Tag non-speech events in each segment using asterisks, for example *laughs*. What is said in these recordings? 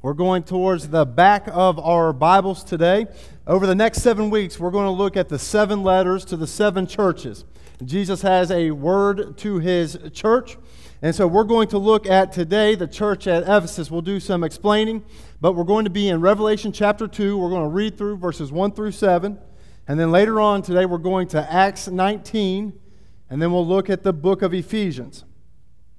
We're going towards the back of our Bibles today. Over the next seven weeks, we're going to look at the seven letters to the seven churches. Jesus has a word to his church. And so we're going to look at today the church at Ephesus. We'll do some explaining, but we're going to be in Revelation chapter 2. We're going to read through verses 1 through 7. And then later on today, we're going to Acts 19, and then we'll look at the book of Ephesians.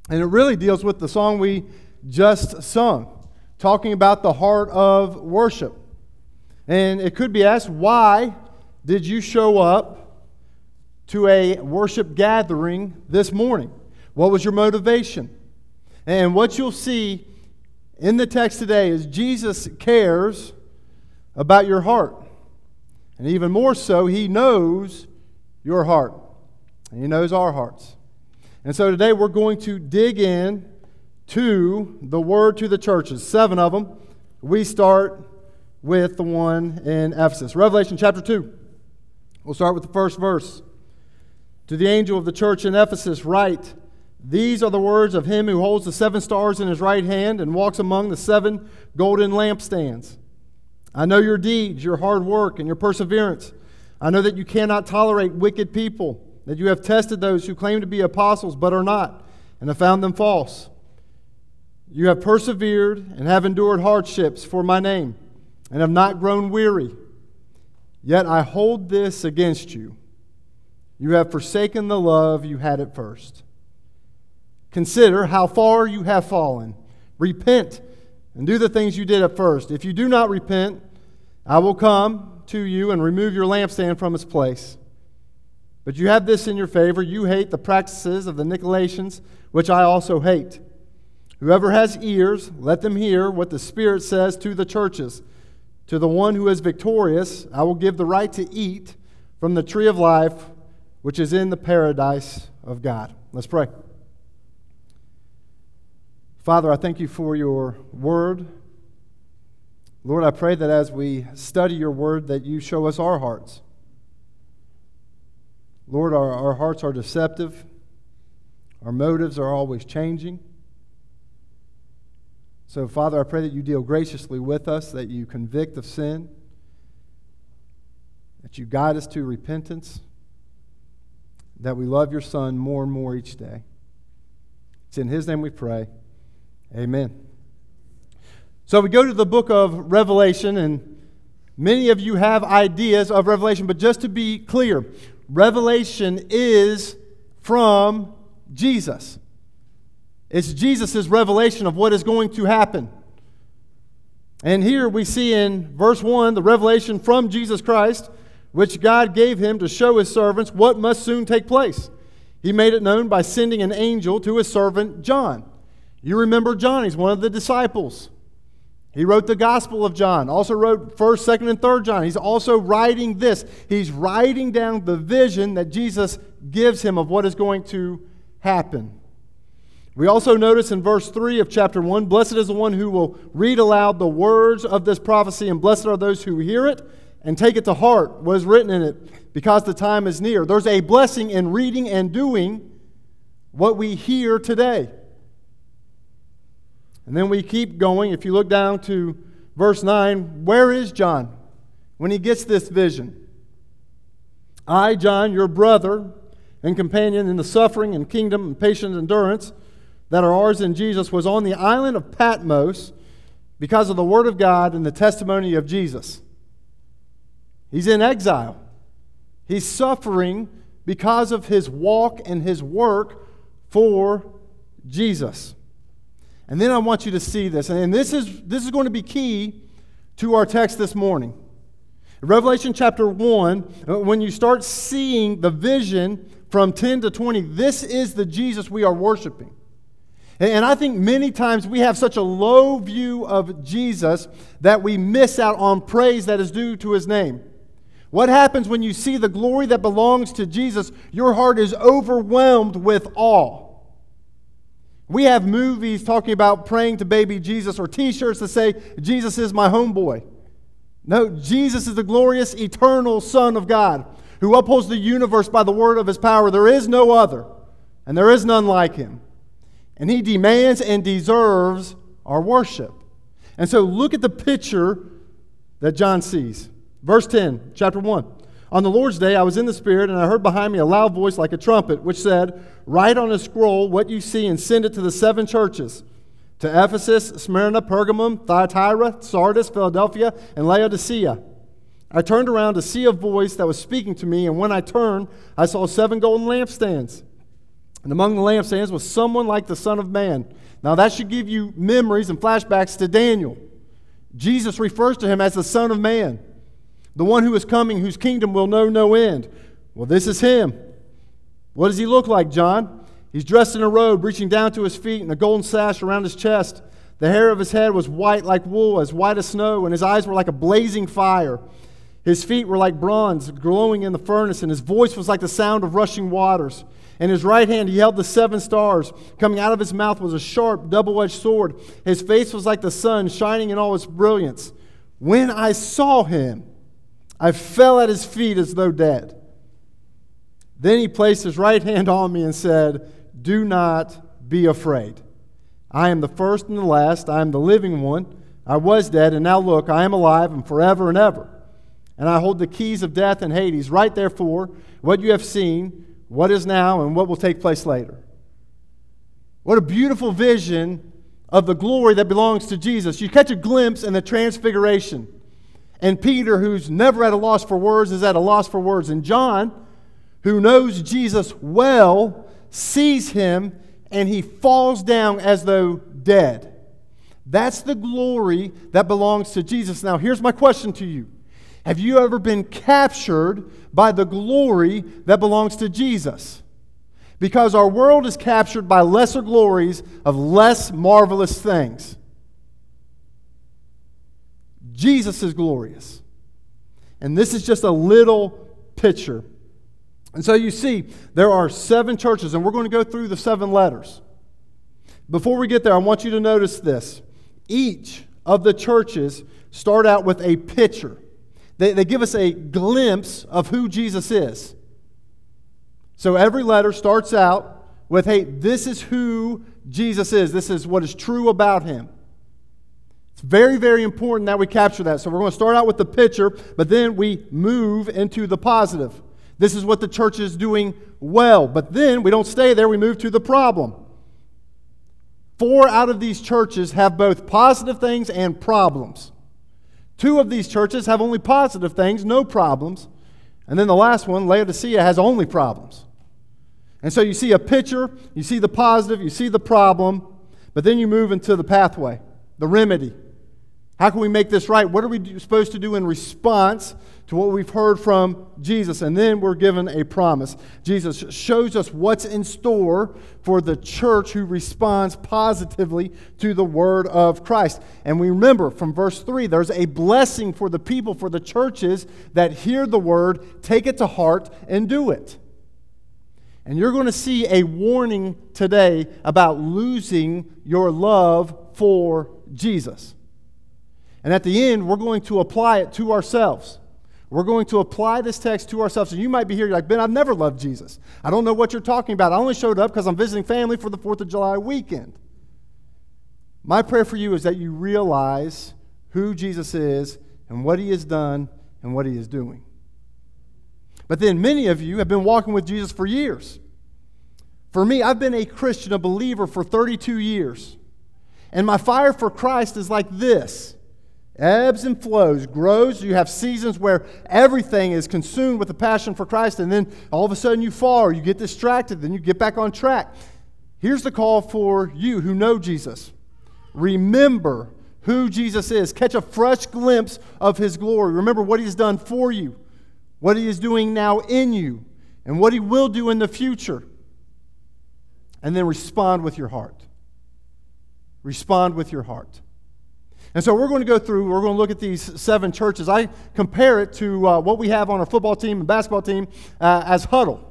And it really deals with the song we just sung talking about the heart of worship. And it could be asked, why did you show up to a worship gathering this morning? What was your motivation? And what you'll see in the text today is Jesus cares about your heart. And even more so, he knows your heart. And he knows our hearts. And so today we're going to dig in to the word to the churches, seven of them. We start with the one in Ephesus. Revelation chapter 2. We'll start with the first verse. To the angel of the church in Ephesus, write These are the words of him who holds the seven stars in his right hand and walks among the seven golden lampstands. I know your deeds, your hard work, and your perseverance. I know that you cannot tolerate wicked people, that you have tested those who claim to be apostles but are not, and have found them false. You have persevered and have endured hardships for my name, and have not grown weary. Yet I hold this against you. You have forsaken the love you had at first. Consider how far you have fallen. Repent and do the things you did at first. If you do not repent, I will come to you and remove your lampstand from its place. But you have this in your favor you hate the practices of the Nicolaitans, which I also hate. Whoever has ears, let them hear what the Spirit says to the churches. To the one who is victorious, I will give the right to eat from the tree of life, which is in the paradise of God. Let's pray. Father, I thank you for your word. Lord, I pray that as we study your word, that you show us our hearts. Lord, our, our hearts are deceptive. Our motives are always changing. So, Father, I pray that you deal graciously with us, that you convict of sin, that you guide us to repentance, that we love your Son more and more each day. It's in his name we pray. Amen. So, we go to the book of Revelation, and many of you have ideas of Revelation, but just to be clear, Revelation is from Jesus. It's Jesus' revelation of what is going to happen. And here we see in verse 1 the revelation from Jesus Christ, which God gave him to show his servants what must soon take place. He made it known by sending an angel to his servant John. You remember John, he's one of the disciples. He wrote the Gospel of John, also wrote 1st, 2nd, and 3rd John. He's also writing this. He's writing down the vision that Jesus gives him of what is going to happen. We also notice in verse 3 of chapter 1 Blessed is the one who will read aloud the words of this prophecy, and blessed are those who hear it and take it to heart, what is written in it, because the time is near. There's a blessing in reading and doing what we hear today. And then we keep going. If you look down to verse 9, where is John when he gets this vision? I, John, your brother and companion in the suffering and kingdom and patient endurance, that are ours in Jesus was on the island of Patmos because of the Word of God and the testimony of Jesus. He's in exile. He's suffering because of his walk and his work for Jesus. And then I want you to see this, and this is, this is going to be key to our text this morning. Revelation chapter 1, uh, when you start seeing the vision from 10 to 20, this is the Jesus we are worshiping. And I think many times we have such a low view of Jesus that we miss out on praise that is due to his name. What happens when you see the glory that belongs to Jesus? Your heart is overwhelmed with awe. We have movies talking about praying to baby Jesus or t shirts that say, Jesus is my homeboy. No, Jesus is the glorious, eternal Son of God who upholds the universe by the word of his power. There is no other, and there is none like him and he demands and deserves our worship. And so look at the picture that John sees. Verse 10, chapter 1. On the Lord's day, I was in the Spirit, and I heard behind me a loud voice like a trumpet, which said, Write on a scroll what you see and send it to the seven churches to Ephesus, Smyrna, Pergamum, Thyatira, Sardis, Philadelphia, and Laodicea. I turned around to see a voice that was speaking to me, and when I turned, I saw seven golden lampstands. And among the lampstands was someone like the Son of Man. Now, that should give you memories and flashbacks to Daniel. Jesus refers to him as the Son of Man, the one who is coming, whose kingdom will know no end. Well, this is him. What does he look like, John? He's dressed in a robe reaching down to his feet and a golden sash around his chest. The hair of his head was white like wool, as white as snow, and his eyes were like a blazing fire. His feet were like bronze glowing in the furnace, and his voice was like the sound of rushing waters. In his right hand he held the seven stars. Coming out of his mouth was a sharp, double edged sword. His face was like the sun, shining in all its brilliance. When I saw him, I fell at his feet as though dead. Then he placed his right hand on me and said, Do not be afraid. I am the first and the last. I am the living one. I was dead, and now look, I am alive and forever and ever. And I hold the keys of death and Hades. Write therefore, what you have seen, what is now and what will take place later. What a beautiful vision of the glory that belongs to Jesus. You catch a glimpse in the transfiguration. And Peter, who's never at a loss for words, is at a loss for words. And John, who knows Jesus well, sees him and he falls down as though dead. That's the glory that belongs to Jesus. Now, here's my question to you Have you ever been captured by the glory that belongs to Jesus. Because our world is captured by lesser glories of less marvelous things. Jesus is glorious. And this is just a little picture. And so you see, there are seven churches, and we're going to go through the seven letters. Before we get there, I want you to notice this. Each of the churches start out with a picture. They, they give us a glimpse of who Jesus is. So every letter starts out with, hey, this is who Jesus is. This is what is true about him. It's very, very important that we capture that. So we're going to start out with the picture, but then we move into the positive. This is what the church is doing well. But then we don't stay there, we move to the problem. Four out of these churches have both positive things and problems. Two of these churches have only positive things, no problems. And then the last one, Laodicea, has only problems. And so you see a picture, you see the positive, you see the problem, but then you move into the pathway, the remedy. How can we make this right? What are we supposed to do in response to what we've heard from Jesus? And then we're given a promise. Jesus shows us what's in store for the church who responds positively to the word of Christ. And we remember from verse 3 there's a blessing for the people, for the churches that hear the word, take it to heart, and do it. And you're going to see a warning today about losing your love for Jesus. And at the end, we're going to apply it to ourselves. We're going to apply this text to ourselves. And you might be here, you're like, Ben, I've never loved Jesus. I don't know what you're talking about. I only showed up because I'm visiting family for the 4th of July weekend. My prayer for you is that you realize who Jesus is and what he has done and what he is doing. But then many of you have been walking with Jesus for years. For me, I've been a Christian, a believer for 32 years. And my fire for Christ is like this ebbs and flows, grows. You have seasons where everything is consumed with the passion for Christ, and then all of a sudden you fall or you get distracted, then you get back on track. Here's the call for you who know Jesus remember who Jesus is, catch a fresh glimpse of his glory. Remember what he's done for you, what he is doing now in you, and what he will do in the future. And then respond with your heart. Respond with your heart. And so we're going to go through, we're going to look at these seven churches. I compare it to uh, what we have on our football team and basketball team uh, as huddle.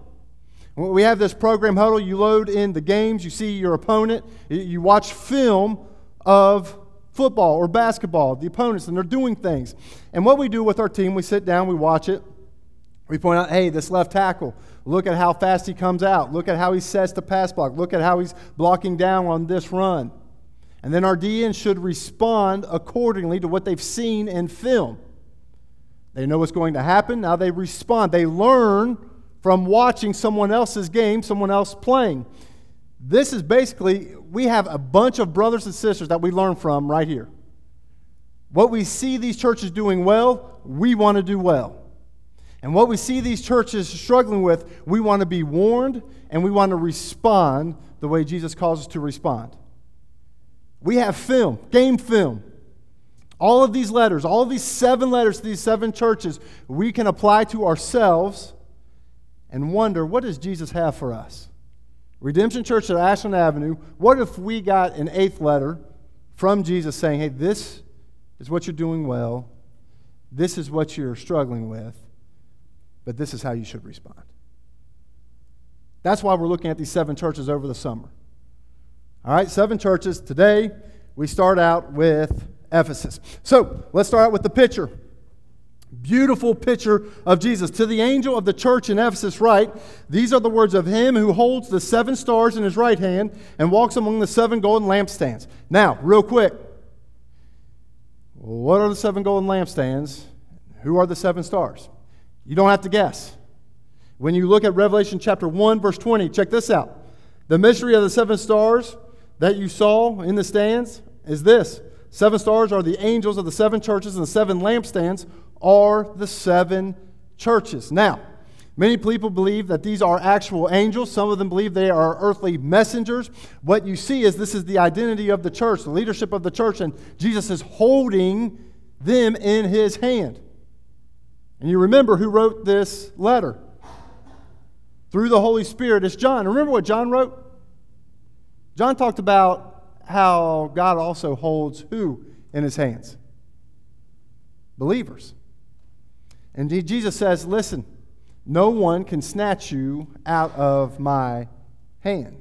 We have this program huddle. You load in the games, you see your opponent, you watch film of football or basketball, the opponents, and they're doing things. And what we do with our team, we sit down, we watch it, we point out, hey, this left tackle, look at how fast he comes out, look at how he sets the pass block, look at how he's blocking down on this run. And then our DN should respond accordingly to what they've seen in film. They know what's going to happen. Now they respond. They learn from watching someone else's game, someone else playing. This is basically, we have a bunch of brothers and sisters that we learn from right here. What we see these churches doing well, we want to do well. And what we see these churches struggling with, we want to be warned and we want to respond the way Jesus calls us to respond. We have film, game film. All of these letters, all of these seven letters to these seven churches, we can apply to ourselves and wonder what does Jesus have for us? Redemption Church at Ashland Avenue, what if we got an eighth letter from Jesus saying, hey, this is what you're doing well, this is what you're struggling with, but this is how you should respond? That's why we're looking at these seven churches over the summer. All right, seven churches. Today, we start out with Ephesus. So let's start out with the picture. Beautiful picture of Jesus. To the angel of the church in Ephesus, write These are the words of him who holds the seven stars in his right hand and walks among the seven golden lampstands. Now, real quick, what are the seven golden lampstands? Who are the seven stars? You don't have to guess. When you look at Revelation chapter 1, verse 20, check this out. The mystery of the seven stars that you saw in the stands is this seven stars are the angels of the seven churches, and the seven lampstands are the seven churches. Now, many people believe that these are actual angels. Some of them believe they are earthly messengers. What you see is this is the identity of the church, the leadership of the church, and Jesus is holding them in his hand. And you remember who wrote this letter? Through the Holy Spirit, it's John. Remember what John wrote? John talked about how God also holds who in his hands? Believers. And Jesus says, Listen, no one can snatch you out of my hand.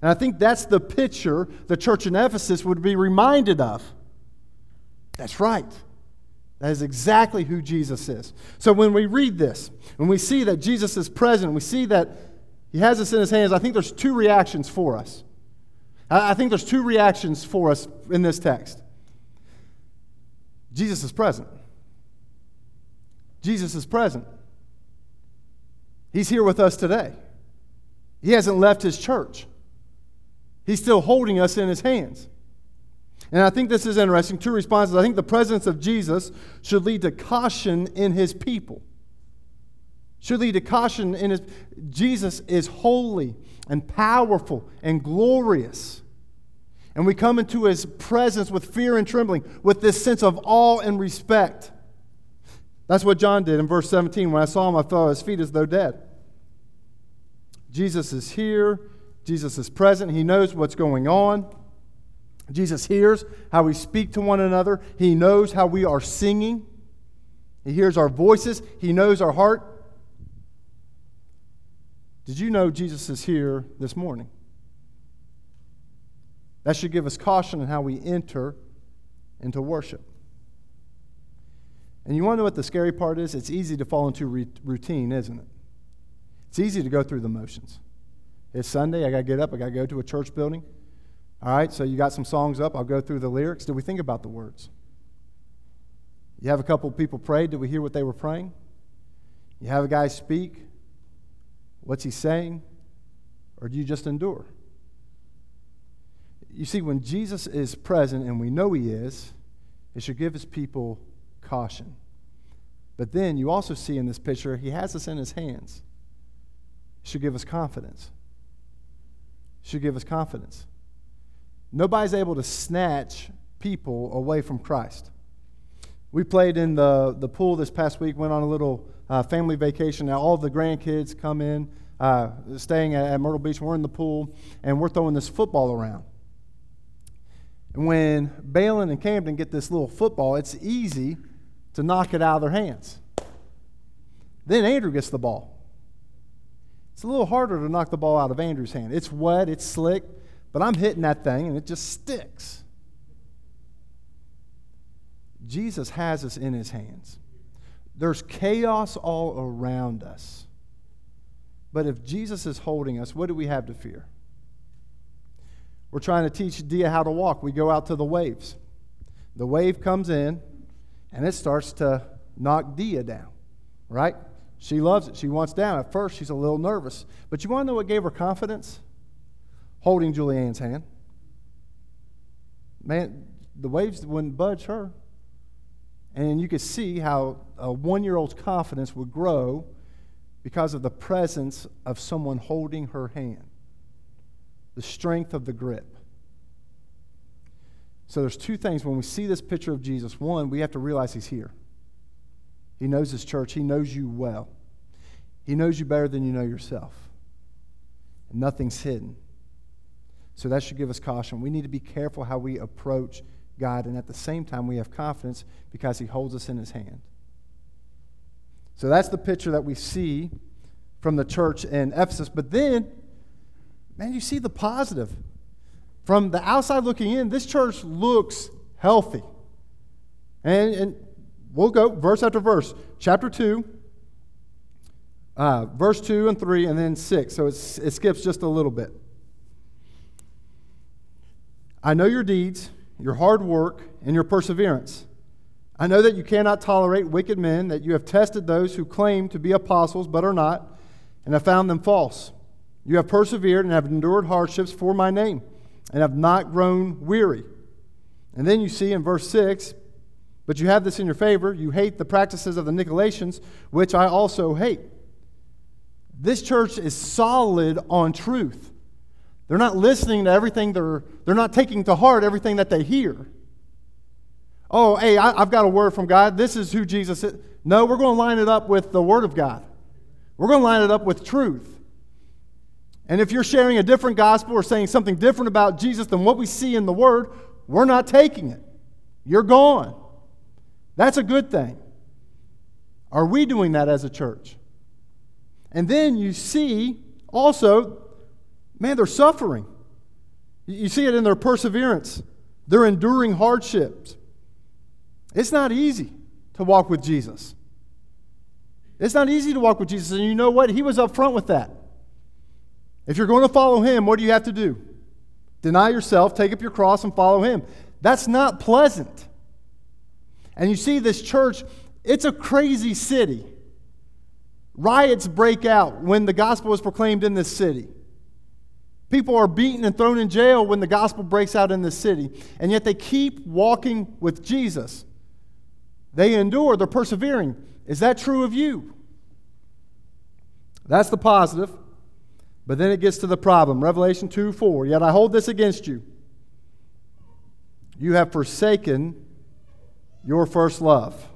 And I think that's the picture the church in Ephesus would be reminded of. That's right. That is exactly who Jesus is. So when we read this, when we see that Jesus is present, we see that he has us in his hands, I think there's two reactions for us. I think there's two reactions for us in this text. Jesus is present. Jesus is present. He's here with us today. He hasn't left his church, he's still holding us in his hands. And I think this is interesting. Two responses. I think the presence of Jesus should lead to caution in his people. Should lead to caution in his. Jesus is holy and powerful and glorious. And we come into his presence with fear and trembling, with this sense of awe and respect. That's what John did in verse 17. When I saw him, I fell at his feet as though dead. Jesus is here. Jesus is present. He knows what's going on. Jesus hears how we speak to one another. He knows how we are singing. He hears our voices. He knows our heart. Did you know Jesus is here this morning? That should give us caution in how we enter into worship. And you want to know what the scary part is? It's easy to fall into routine, isn't it? It's easy to go through the motions. It's Sunday, I got to get up, I got to go to a church building. All right, so you got some songs up, I'll go through the lyrics. Did we think about the words? You have a couple people pray, did we hear what they were praying? You have a guy speak, what's he saying? Or do you just endure? You see, when Jesus is present, and we know he is, it should give his people caution. But then you also see in this picture, he has us in his hands. It Should give us confidence. Should give us confidence. Nobody's able to snatch people away from Christ. We played in the, the pool this past week, went on a little uh, family vacation. Now, all the grandkids come in, uh, staying at, at Myrtle Beach. We're in the pool, and we're throwing this football around. And when Balin and Camden get this little football, it's easy to knock it out of their hands. Then Andrew gets the ball. It's a little harder to knock the ball out of Andrew's hand. It's wet, it's slick, but I'm hitting that thing and it just sticks. Jesus has us in his hands. There's chaos all around us. But if Jesus is holding us, what do we have to fear? we're trying to teach Dia how to walk. We go out to the waves. The wave comes in and it starts to knock Dia down, right? She loves it. She wants down. At first, she's a little nervous. But you want to know what gave her confidence? Holding Julianne's hand. Man, the waves wouldn't budge her. And you could see how a one year old's confidence would grow because of the presence of someone holding her hand, the strength of the grip. So there's two things when we see this picture of Jesus. One, we have to realize he's here. He knows his church. He knows you well. He knows you better than you know yourself. And nothing's hidden. So that should give us caution. We need to be careful how we approach God, and at the same time, we have confidence because He holds us in His hand. So that's the picture that we see from the church in Ephesus. But then, man, you see the positive. From the outside looking in, this church looks healthy. And, and we'll go verse after verse. Chapter 2, uh, verse 2 and 3, and then 6. So it skips just a little bit. I know your deeds, your hard work, and your perseverance. I know that you cannot tolerate wicked men, that you have tested those who claim to be apostles but are not, and have found them false. You have persevered and have endured hardships for my name, and have not grown weary. And then you see in verse 6 but you have this in your favor. You hate the practices of the Nicolaitans, which I also hate. This church is solid on truth. They're not listening to everything, they're, they're not taking to heart everything that they hear. Oh, hey, I, I've got a word from God. This is who Jesus is. No, we're going to line it up with the Word of God. We're going to line it up with truth. And if you're sharing a different gospel or saying something different about Jesus than what we see in the Word, we're not taking it. You're gone. That's a good thing. Are we doing that as a church? And then you see also, man, they're suffering. You see it in their perseverance, they're enduring hardships. It's not easy to walk with Jesus. It's not easy to walk with Jesus. And you know what? He was up front with that. If you're going to follow him, what do you have to do? Deny yourself, take up your cross, and follow him. That's not pleasant. And you see this church, it's a crazy city. Riots break out when the gospel is proclaimed in this city. People are beaten and thrown in jail when the gospel breaks out in the city. And yet they keep walking with Jesus. They endure, they're persevering. Is that true of you? That's the positive. But then it gets to the problem. Revelation 2 4. Yet I hold this against you. You have forsaken your first love.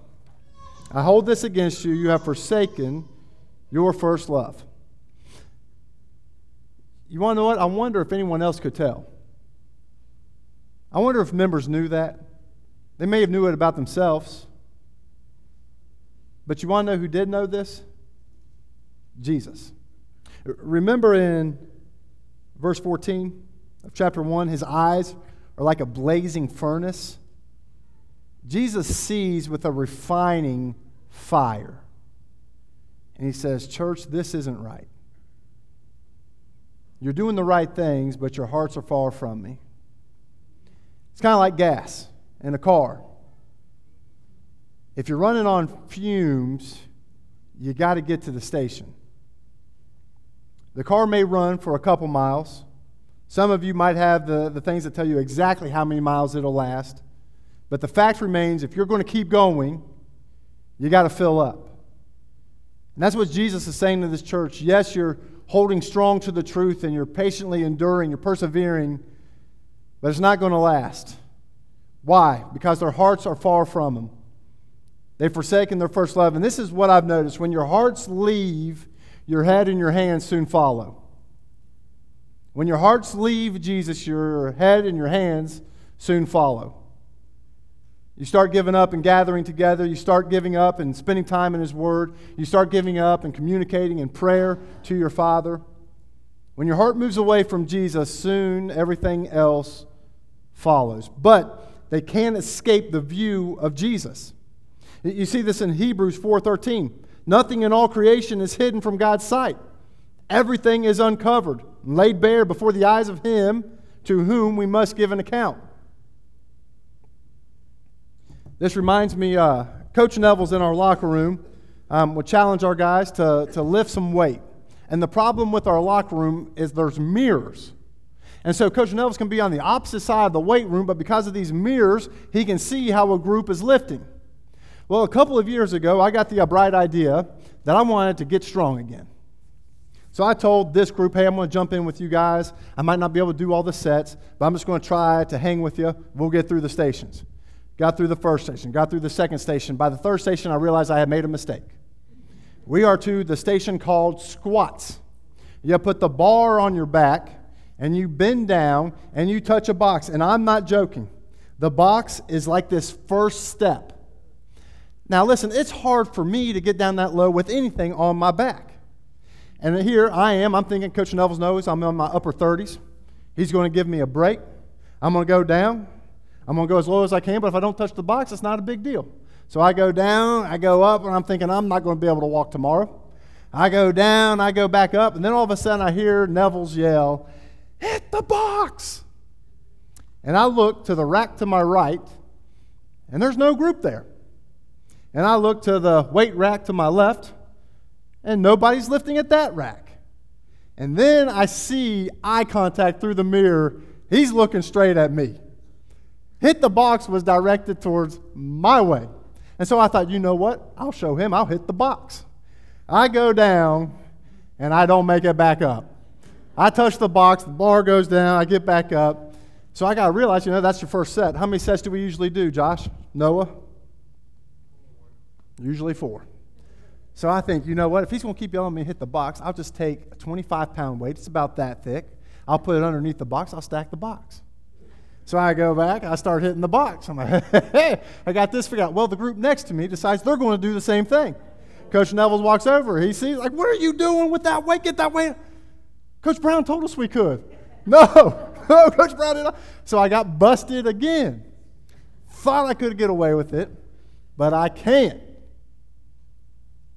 I hold this against you. You have forsaken your first love. You want to know what? I wonder if anyone else could tell. I wonder if members knew that. They may have knew it about themselves. But you want to know who did know this? Jesus. Remember in verse 14 of chapter 1, his eyes are like a blazing furnace. Jesus sees with a refining fire. And he says, Church, this isn't right. You're doing the right things, but your hearts are far from me. It's kind of like gas in a car. If you're running on fumes, you got to get to the station. The car may run for a couple miles. Some of you might have the, the things that tell you exactly how many miles it'll last. But the fact remains if you're going to keep going, you got to fill up. And that's what Jesus is saying to this church. Yes, you're holding strong to the truth and you're patiently enduring, you're persevering, but it's not going to last. Why? Because their hearts are far from them. They've forsaken their first love. And this is what I've noticed when your hearts leave, your head and your hands soon follow. When your hearts leave Jesus, your head and your hands soon follow. You start giving up and gathering together. You start giving up and spending time in His Word. You start giving up and communicating in prayer to your Father. When your heart moves away from Jesus, soon everything else follows. But they can't escape the view of Jesus. You see this in Hebrews 4:13. Nothing in all creation is hidden from God's sight. Everything is uncovered, laid bare before the eyes of him to whom we must give an account. This reminds me, uh, Coach Neville's in our locker room um, would challenge our guys to, to lift some weight. And the problem with our locker room is there's mirrors. And so Coach Neville's can be on the opposite side of the weight room, but because of these mirrors, he can see how a group is lifting. Well, a couple of years ago, I got the uh, bright idea that I wanted to get strong again. So I told this group, hey, I'm going to jump in with you guys. I might not be able to do all the sets, but I'm just going to try to hang with you. We'll get through the stations. Got through the first station, got through the second station. By the third station, I realized I had made a mistake. We are to the station called squats. You put the bar on your back and you bend down and you touch a box. And I'm not joking. The box is like this first step. Now, listen, it's hard for me to get down that low with anything on my back. And here I am. I'm thinking Coach Neville's knows I'm in my upper 30s. He's going to give me a break. I'm going to go down. I'm going to go as low as I can, but if I don't touch the box, it's not a big deal. So I go down, I go up, and I'm thinking I'm not going to be able to walk tomorrow. I go down, I go back up, and then all of a sudden I hear Neville's yell, Hit the box! And I look to the rack to my right, and there's no group there. And I look to the weight rack to my left, and nobody's lifting at that rack. And then I see eye contact through the mirror. He's looking straight at me. Hit the box was directed towards my way. And so I thought, you know what? I'll show him. I'll hit the box. I go down, and I don't make it back up. I touch the box, the bar goes down, I get back up. So I got to realize, you know, that's your first set. How many sets do we usually do, Josh? Noah? Usually four. So I think, you know what? If he's going to keep yelling at me hit the box, I'll just take a 25 pound weight. It's about that thick. I'll put it underneath the box. I'll stack the box. So I go back. I start hitting the box. I'm like, *laughs* hey, I got this figured out. Well, the group next to me decides they're going to do the same thing. Coach Neville walks over. He sees, like, what are you doing with that weight? Get that weight. Coach Brown told us we could. *laughs* No, no, Coach Brown did not. So I got busted again. Thought I could get away with it, but I can't.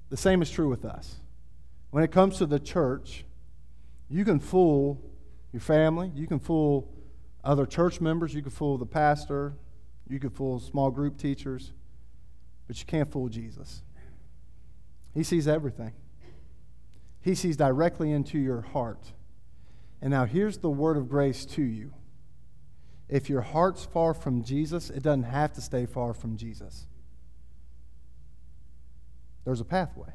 The same is true with us. When it comes to the church, you can fool your family, you can fool other church members, you can fool the pastor, you can fool small group teachers, but you can't fool Jesus. He sees everything. He sees directly into your heart. And now here's the word of grace to you. If your heart's far from Jesus, it doesn't have to stay far from Jesus. There's a pathway.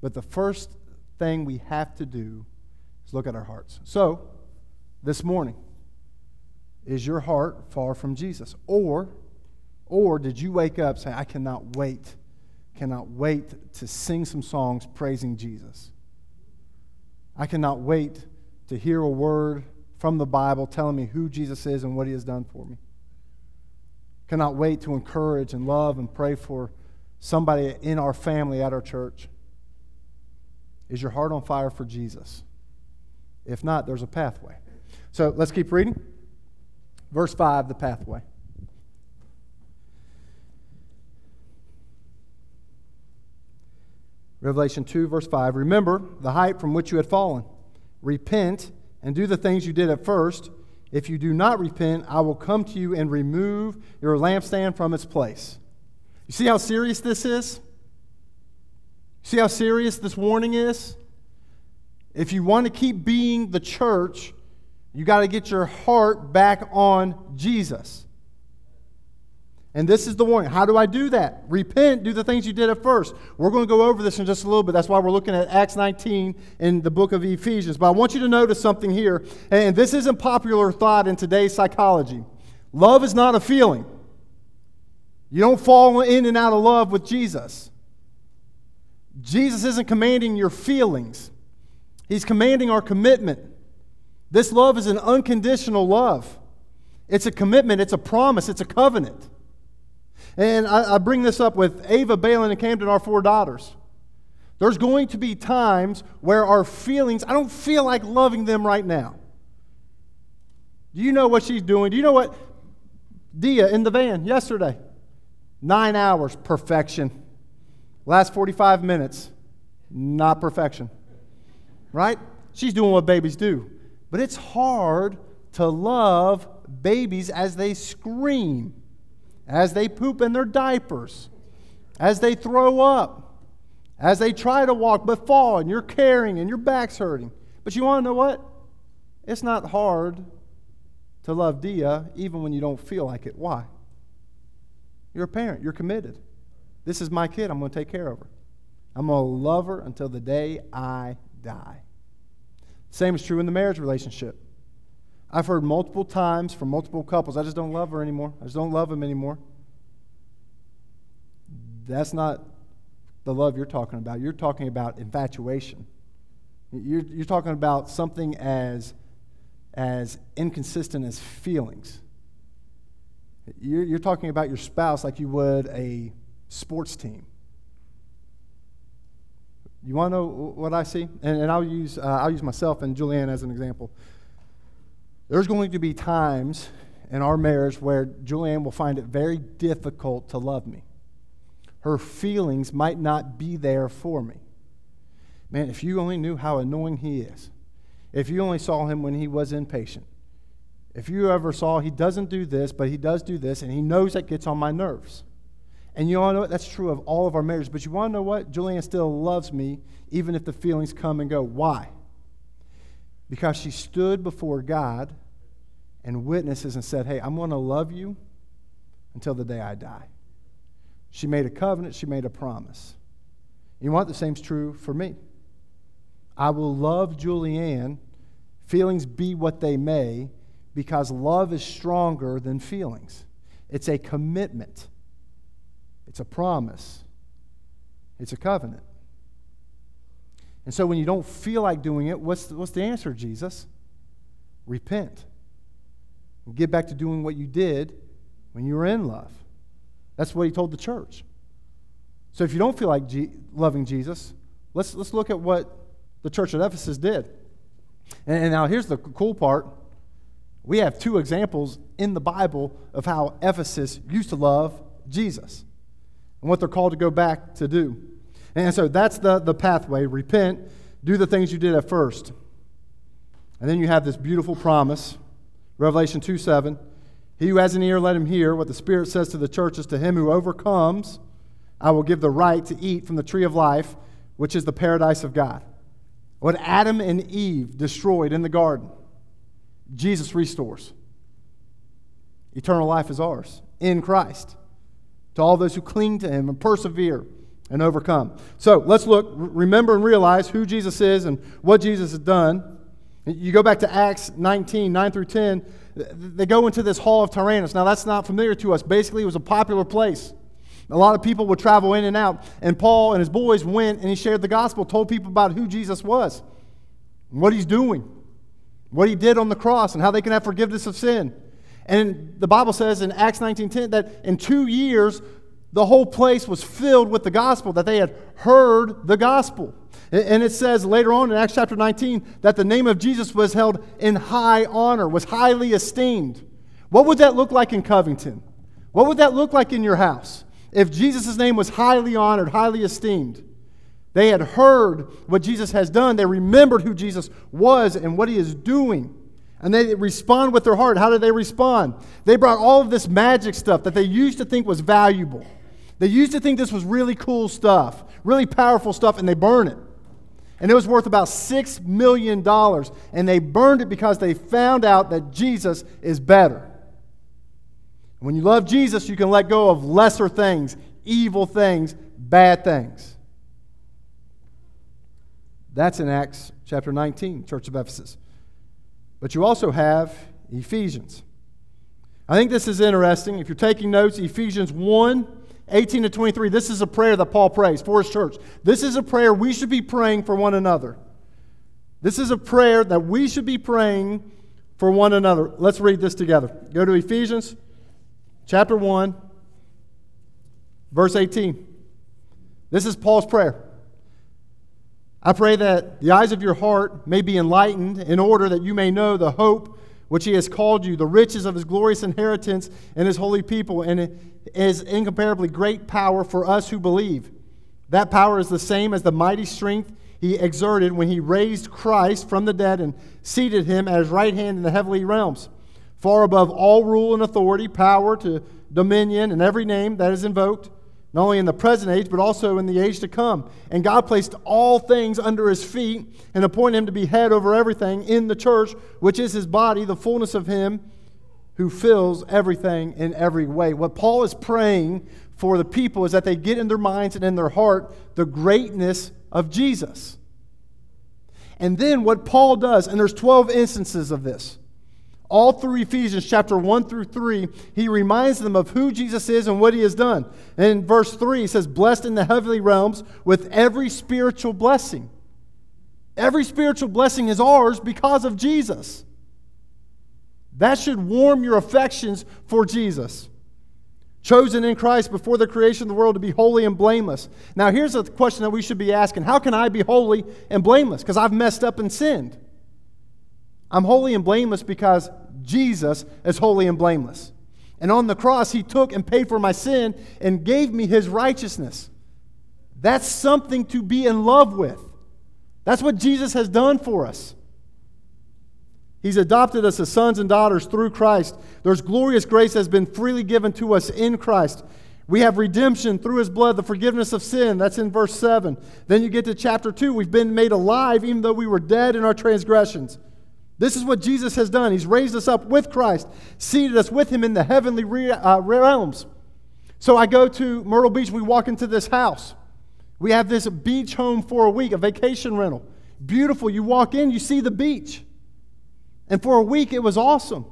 But the first thing we have to do is look at our hearts. So, this morning, is your heart far from Jesus? Or, or did you wake up saying, I cannot wait, cannot wait to sing some songs praising Jesus? I cannot wait to hear a word from the Bible telling me who Jesus is and what he has done for me. Cannot wait to encourage and love and pray for somebody in our family at our church? Is your heart on fire for Jesus? If not, there's a pathway. So let's keep reading. Verse 5, the pathway. Revelation 2, verse 5. Remember the height from which you had fallen. Repent and do the things you did at first. If you do not repent, I will come to you and remove your lampstand from its place. You see how serious this is? See how serious this warning is? If you want to keep being the church, you got to get your heart back on Jesus. And this is the warning. How do I do that? Repent, do the things you did at first. We're going to go over this in just a little bit. That's why we're looking at Acts 19 in the book of Ephesians. But I want you to notice something here. And this isn't popular thought in today's psychology. Love is not a feeling. You don't fall in and out of love with Jesus. Jesus isn't commanding your feelings, He's commanding our commitment. This love is an unconditional love. It's a commitment, it's a promise, it's a covenant. And I, I bring this up with Ava, Balin, and Camden, our four daughters. There's going to be times where our feelings, I don't feel like loving them right now. Do you know what she's doing? Do you know what Dia in the van yesterday? Nine hours, perfection. Last 45 minutes, not perfection. Right? She's doing what babies do But it's hard to love babies as they scream, as they poop in their diapers, as they throw up, as they try to walk but fall, and you're carrying and your back's hurting. But you want to know what? It's not hard to love Dia even when you don't feel like it. Why? You're a parent, you're committed. This is my kid, I'm going to take care of her. I'm going to love her until the day I die. Same is true in the marriage relationship. I've heard multiple times from multiple couples, I just don't love her anymore. I just don't love him anymore. That's not the love you're talking about. You're talking about infatuation. You're, you're talking about something as, as inconsistent as feelings. You're, you're talking about your spouse like you would a sports team. You want to know what I see? And, and I'll, use, uh, I'll use myself and Julianne as an example. There's going to be times in our marriage where Julianne will find it very difficult to love me. Her feelings might not be there for me. Man, if you only knew how annoying he is, if you only saw him when he was impatient, if you ever saw he doesn't do this, but he does do this, and he knows that gets on my nerves. And you all know what? That's true of all of our marriages. But you want to know what? Julianne still loves me, even if the feelings come and go. Why? Because she stood before God and witnesses and said, Hey, I'm going to love you until the day I die. She made a covenant, she made a promise. You want the same's true for me. I will love Julianne, feelings be what they may, because love is stronger than feelings. It's a commitment, it's a promise, it's a covenant. And so when you don't feel like doing it, what's the, what's the answer, Jesus? Repent. And get back to doing what you did when you were in love. That's what he told the church. So if you don't feel like G- loving Jesus, let's, let's look at what the church at Ephesus did. And, and now here's the cool part we have two examples in the Bible of how Ephesus used to love Jesus and what they're called to go back to do. And so that's the, the pathway repent, do the things you did at first. And then you have this beautiful promise, Revelation 2 7. He who has an ear, let him hear what the Spirit says to the churches. To him who overcomes, I will give the right to eat from the tree of life, which is the paradise of God. What Adam and Eve destroyed in the garden, Jesus restores. Eternal life is ours in Christ to all those who cling to him and persevere and overcome. So let's look, remember, and realize who Jesus is and what Jesus has done. You go back to Acts 19, 9 through 10, they go into this hall of Tyrannus. Now, that's not familiar to us. Basically, it was a popular place. A lot of people would travel in and out. And Paul and his boys went and he shared the gospel, told people about who Jesus was, what he's doing what he did on the cross and how they can have forgiveness of sin. And the Bible says in Acts 19:10 that in 2 years the whole place was filled with the gospel that they had heard the gospel. And it says later on in Acts chapter 19 that the name of Jesus was held in high honor, was highly esteemed. What would that look like in Covington? What would that look like in your house if Jesus' name was highly honored, highly esteemed? They had heard what Jesus has done. They remembered who Jesus was and what he is doing. And they respond with their heart. How did they respond? They brought all of this magic stuff that they used to think was valuable. They used to think this was really cool stuff, really powerful stuff, and they burn it. And it was worth about $6 million. And they burned it because they found out that Jesus is better. When you love Jesus, you can let go of lesser things, evil things, bad things. That's in Acts chapter 19, Church of Ephesus. But you also have Ephesians. I think this is interesting. If you're taking notes, Ephesians 1 18 to 23, this is a prayer that Paul prays for his church. This is a prayer we should be praying for one another. This is a prayer that we should be praying for one another. Let's read this together. Go to Ephesians chapter 1, verse 18. This is Paul's prayer. I pray that the eyes of your heart may be enlightened in order that you may know the hope which he has called you, the riches of his glorious inheritance in his holy people, and his incomparably great power for us who believe. That power is the same as the mighty strength he exerted when he raised Christ from the dead and seated him at his right hand in the heavenly realms, far above all rule and authority, power to dominion, and every name that is invoked, not only in the present age, but also in the age to come. And God placed all things under his feet and appointed him to be head over everything in the church, which is his body, the fullness of him who fills everything in every way. What Paul is praying for the people is that they get in their minds and in their heart the greatness of Jesus. And then what Paul does, and there's 12 instances of this. All through Ephesians chapter 1 through 3, he reminds them of who Jesus is and what he has done. And in verse 3, he says, Blessed in the heavenly realms with every spiritual blessing. Every spiritual blessing is ours because of Jesus. That should warm your affections for Jesus chosen in Christ before the creation of the world to be holy and blameless. Now, here's a question that we should be asking How can I be holy and blameless? Because I've messed up and sinned. I'm holy and blameless because Jesus is holy and blameless. And on the cross, he took and paid for my sin and gave me his righteousness. That's something to be in love with. That's what Jesus has done for us. He's adopted us as sons and daughters through Christ. There's glorious grace that has been freely given to us in Christ. We have redemption through his blood, the forgiveness of sin. That's in verse 7. Then you get to chapter 2. We've been made alive even though we were dead in our transgressions. This is what Jesus has done. He's raised us up with Christ, seated us with him in the heavenly uh, realms. So I go to Myrtle Beach. We walk into this house. We have this beach home for a week, a vacation rental. Beautiful. You walk in, you see the beach. And for a week, it was awesome.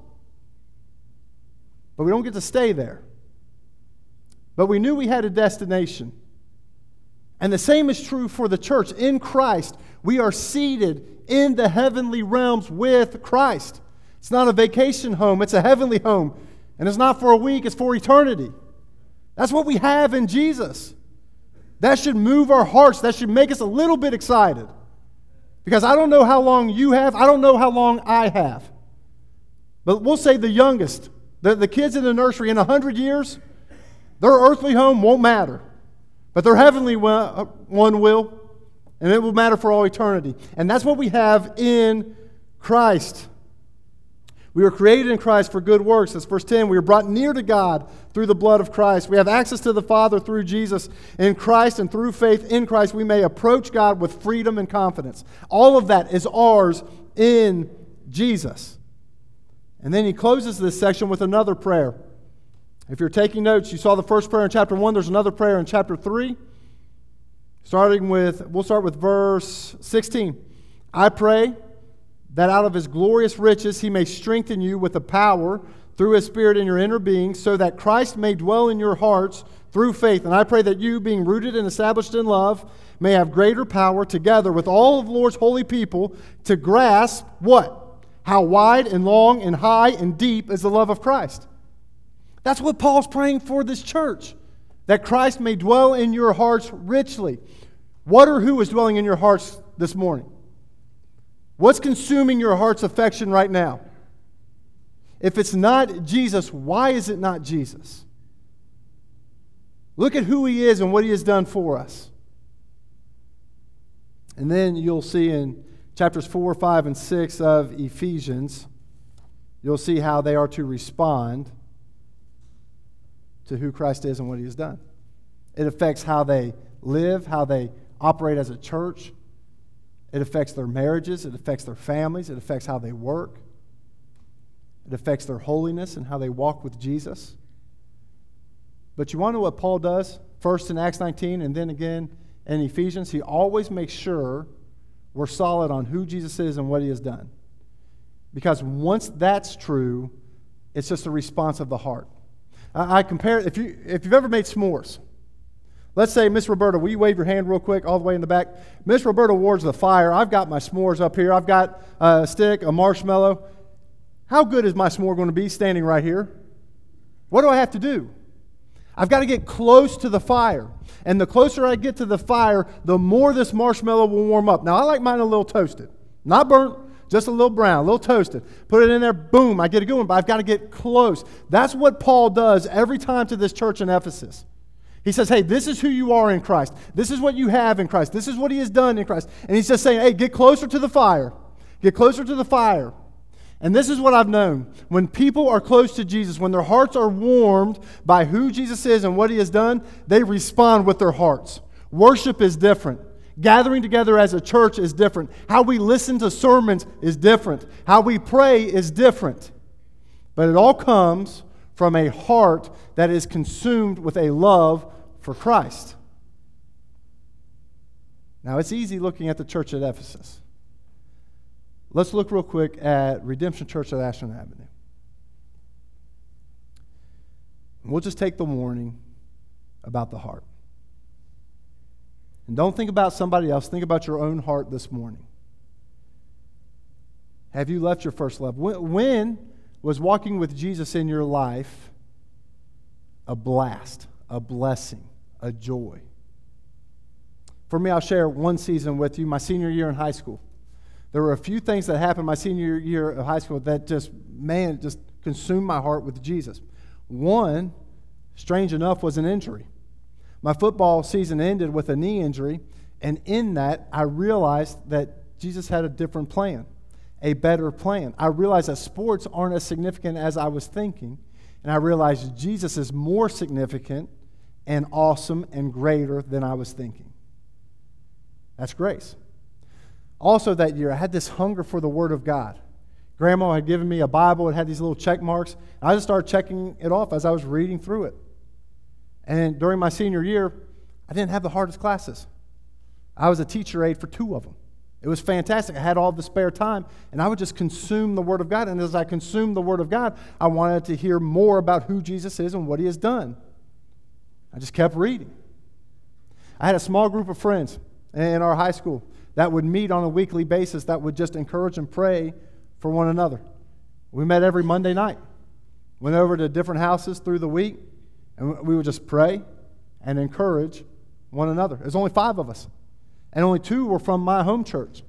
But we don't get to stay there. But we knew we had a destination. And the same is true for the church. In Christ, we are seated in the heavenly realms with Christ. It's not a vacation home, it's a heavenly home. And it's not for a week, it's for eternity. That's what we have in Jesus. That should move our hearts, that should make us a little bit excited. Because I don't know how long you have, I don't know how long I have. But we'll say the youngest, the, the kids in the nursery, in 100 years, their earthly home won't matter. But their heavenly uh, one will, and it will matter for all eternity. And that's what we have in Christ. We were created in Christ for good works. That's verse 10. We were brought near to God through the blood of Christ. We have access to the Father through Jesus in Christ, and through faith in Christ, we may approach God with freedom and confidence. All of that is ours in Jesus. And then he closes this section with another prayer. If you're taking notes, you saw the first prayer in chapter 1, there's another prayer in chapter 3. Starting with, we'll start with verse 16. I pray that out of his glorious riches he may strengthen you with the power through his Spirit in your inner being, so that Christ may dwell in your hearts through faith. And I pray that you, being rooted and established in love, may have greater power together with all of the Lord's holy people to grasp what? How wide and long and high and deep is the love of Christ. That's what Paul's praying for this church, that Christ may dwell in your hearts richly. What or who is dwelling in your hearts this morning? What's consuming your heart's affection right now? If it's not Jesus, why is it not Jesus? Look at who he is and what he has done for us. And then you'll see in chapters 4, 5, and 6 of Ephesians, you'll see how they are to respond to who Christ is and what he has done. It affects how they live, how they operate as a church, it affects their marriages, it affects their families, it affects how they work, it affects their holiness and how they walk with Jesus. But you want to know what Paul does? First in Acts 19 and then again in Ephesians? He always makes sure we're solid on who Jesus is and what he has done. Because once that's true, it's just a response of the heart. I, I compare, if, you, if you've ever made s'mores, Let's say, Miss Roberta, will you wave your hand real quick all the way in the back? Miss Roberta wards the fire. I've got my s'mores up here. I've got a stick, a marshmallow. How good is my s'more going to be standing right here? What do I have to do? I've got to get close to the fire. And the closer I get to the fire, the more this marshmallow will warm up. Now, I like mine a little toasted, not burnt, just a little brown, a little toasted. Put it in there, boom, I get a good one, but I've got to get close. That's what Paul does every time to this church in Ephesus. He says, Hey, this is who you are in Christ. This is what you have in Christ. This is what He has done in Christ. And He's just saying, Hey, get closer to the fire. Get closer to the fire. And this is what I've known. When people are close to Jesus, when their hearts are warmed by who Jesus is and what He has done, they respond with their hearts. Worship is different. Gathering together as a church is different. How we listen to sermons is different. How we pray is different. But it all comes from a heart that is consumed with a love for Christ. Now, it's easy looking at the church at Ephesus. Let's look real quick at Redemption Church at Ashland Avenue. We'll just take the warning about the heart. And don't think about somebody else, think about your own heart this morning. Have you left your first love? When, when was walking with Jesus in your life a blast, a blessing, a joy? For me, I'll share one season with you, my senior year in high school. There were a few things that happened my senior year of high school that just, man, just consumed my heart with Jesus. One, strange enough, was an injury. My football season ended with a knee injury, and in that, I realized that Jesus had a different plan, a better plan. I realized that sports aren't as significant as I was thinking, and I realized Jesus is more significant and awesome and greater than I was thinking. That's grace. Also, that year, I had this hunger for the Word of God. Grandma had given me a Bible, it had these little check marks. I just started checking it off as I was reading through it. And during my senior year, I didn't have the hardest classes. I was a teacher aide for two of them. It was fantastic. I had all the spare time, and I would just consume the Word of God. And as I consumed the Word of God, I wanted to hear more about who Jesus is and what He has done. I just kept reading. I had a small group of friends in our high school that would meet on a weekly basis that would just encourage and pray for one another. We met every Monday night, went over to different houses through the week, and we would just pray and encourage one another. There's only five of us, and only two were from my home church.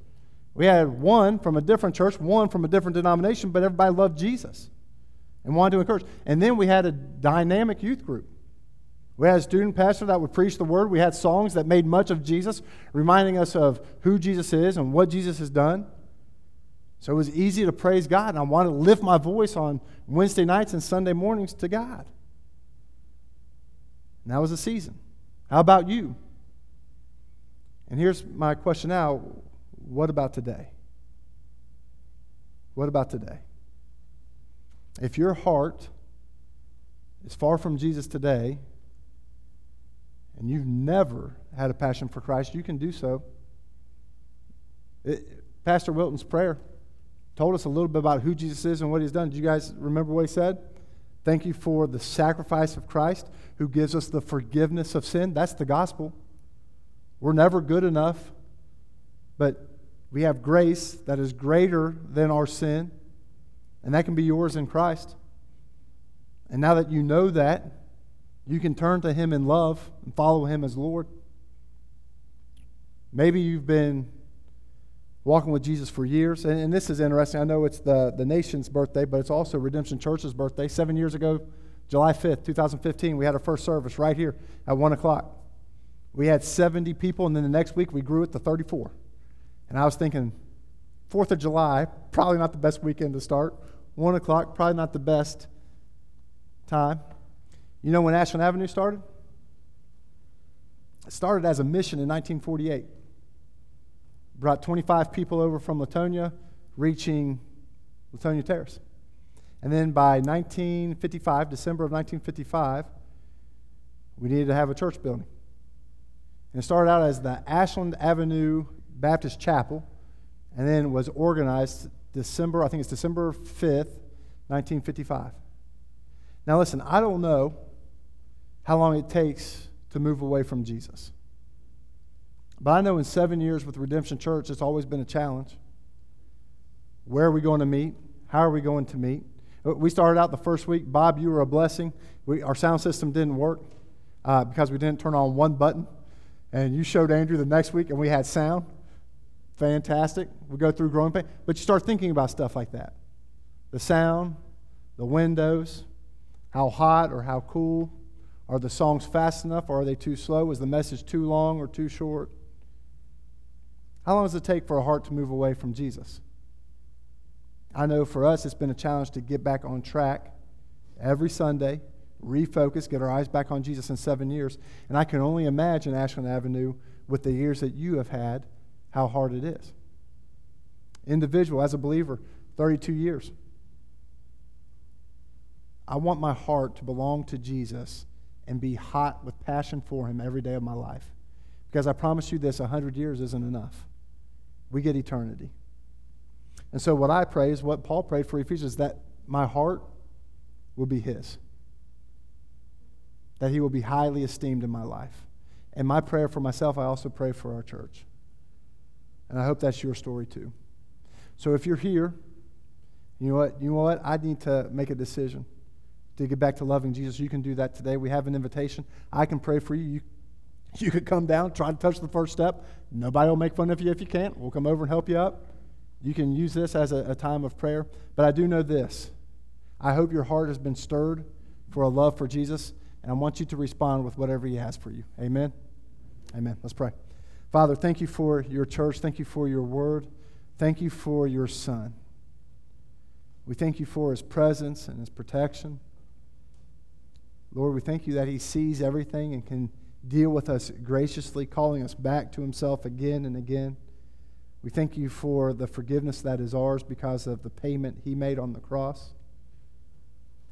We had one from a different church, one from a different denomination, but everybody loved Jesus and wanted to encourage. And then we had a dynamic youth group. We had a student pastor that would preach the word. We had songs that made much of Jesus, reminding us of who Jesus is and what Jesus has done. So it was easy to praise God, and I wanted to lift my voice on Wednesday nights and Sunday mornings to God. And that was a season. How about you? And here's my question now what about today? What about today? If your heart is far from Jesus today, and you've never had a passion for Christ, you can do so. It, Pastor Wilton's prayer told us a little bit about who Jesus is and what he's done. Do you guys remember what he said? Thank you for the sacrifice of Christ who gives us the forgiveness of sin. That's the gospel. We're never good enough, but we have grace that is greater than our sin, and that can be yours in Christ. And now that you know that, you can turn to Him in love and follow Him as Lord. Maybe you've been walking with Jesus for years. And, and, this is interesting. I know it's the, the nation's birthday, but it's also Redemption Church's birthday. Seven years ago, July 5th, 2015, we had our first service right here at 1 o'clock. We had 70 people, and then the next week we grew it to 34. And I was thinking, 4th of July, probably not the best weekend to start. 1 o'clock, probably not the best time. You know when Ashland Avenue started? It started as a mission in 1948 brought 25 people over from Latonia, reaching Latonia Terrace. And then by 1955, December of 1955, we needed to have a church building. And it started out as the Ashland Avenue Baptist Chapel, and then was organized December, I think it's December 5th, 1955. Now, listen, I don't know how long it takes to move away from Jesus. But I know in seven years with Redemption Church, it's always been a challenge. Where are we going to meet? How are we going to meet? Uh, we started out the first week. Bob, you were a blessing. We, our sound system didn't work uh, because we didn't turn on one button. And you showed Andrew the next week, and we had sound. Fantastic. We go through growing pain. But you start thinking about stuff like that the sound, the windows, how hot or how cool, Are the songs fast enough or are they too slow? Is the message too long or too short? How long does it take for a heart to move away from Jesus? I know for us it's been a challenge to get back on track every Sunday, refocus, get our eyes back on Jesus in seven years. And I can only imagine Ashland Avenue with the years that you have had, how hard it is. Individual, as a believer, 32 years. I want my heart to belong to Jesus and be hot with passion for him every day of my life. Because I promise you this 100 years isn't enough. We get eternity. And so, what I pray is what Paul prayed for Ephesians that my heart will be his, that he will be highly esteemed in my life. And my prayer for myself, I also pray for our church. And I hope that's your story too. So, if you're here, you know what? You know what? I need to make a decision to get back to loving Jesus. You can do that today. We have an invitation. I can pray for you. You *laughs* you could come down, try to touch the first step. Nobody will make fun of you if you can't. We'll come over and help you up. You can use this as a, a time of prayer. But I do know this I hope your heart has been stirred for a love for Jesus, and I want you to respond with whatever He has for you. Amen? Amen. Let's pray. Father, thank you for your church. Thank you for your word. Thank you for your Son. We thank you for His presence and His protection. Lord, we thank you that He sees everything and can deal with us graciously, calling us back to Himself again and again. We thank you for the forgiveness that is ours because of the payment He made on the cross.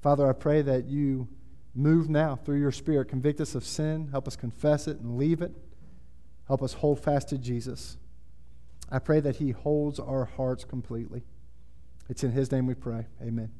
Father, I pray that you move now through your Spirit, convict us of sin, help us confess it and leave it, help us hold fast to Jesus. I pray that He holds our hearts completely. It's in His name we pray. Amen.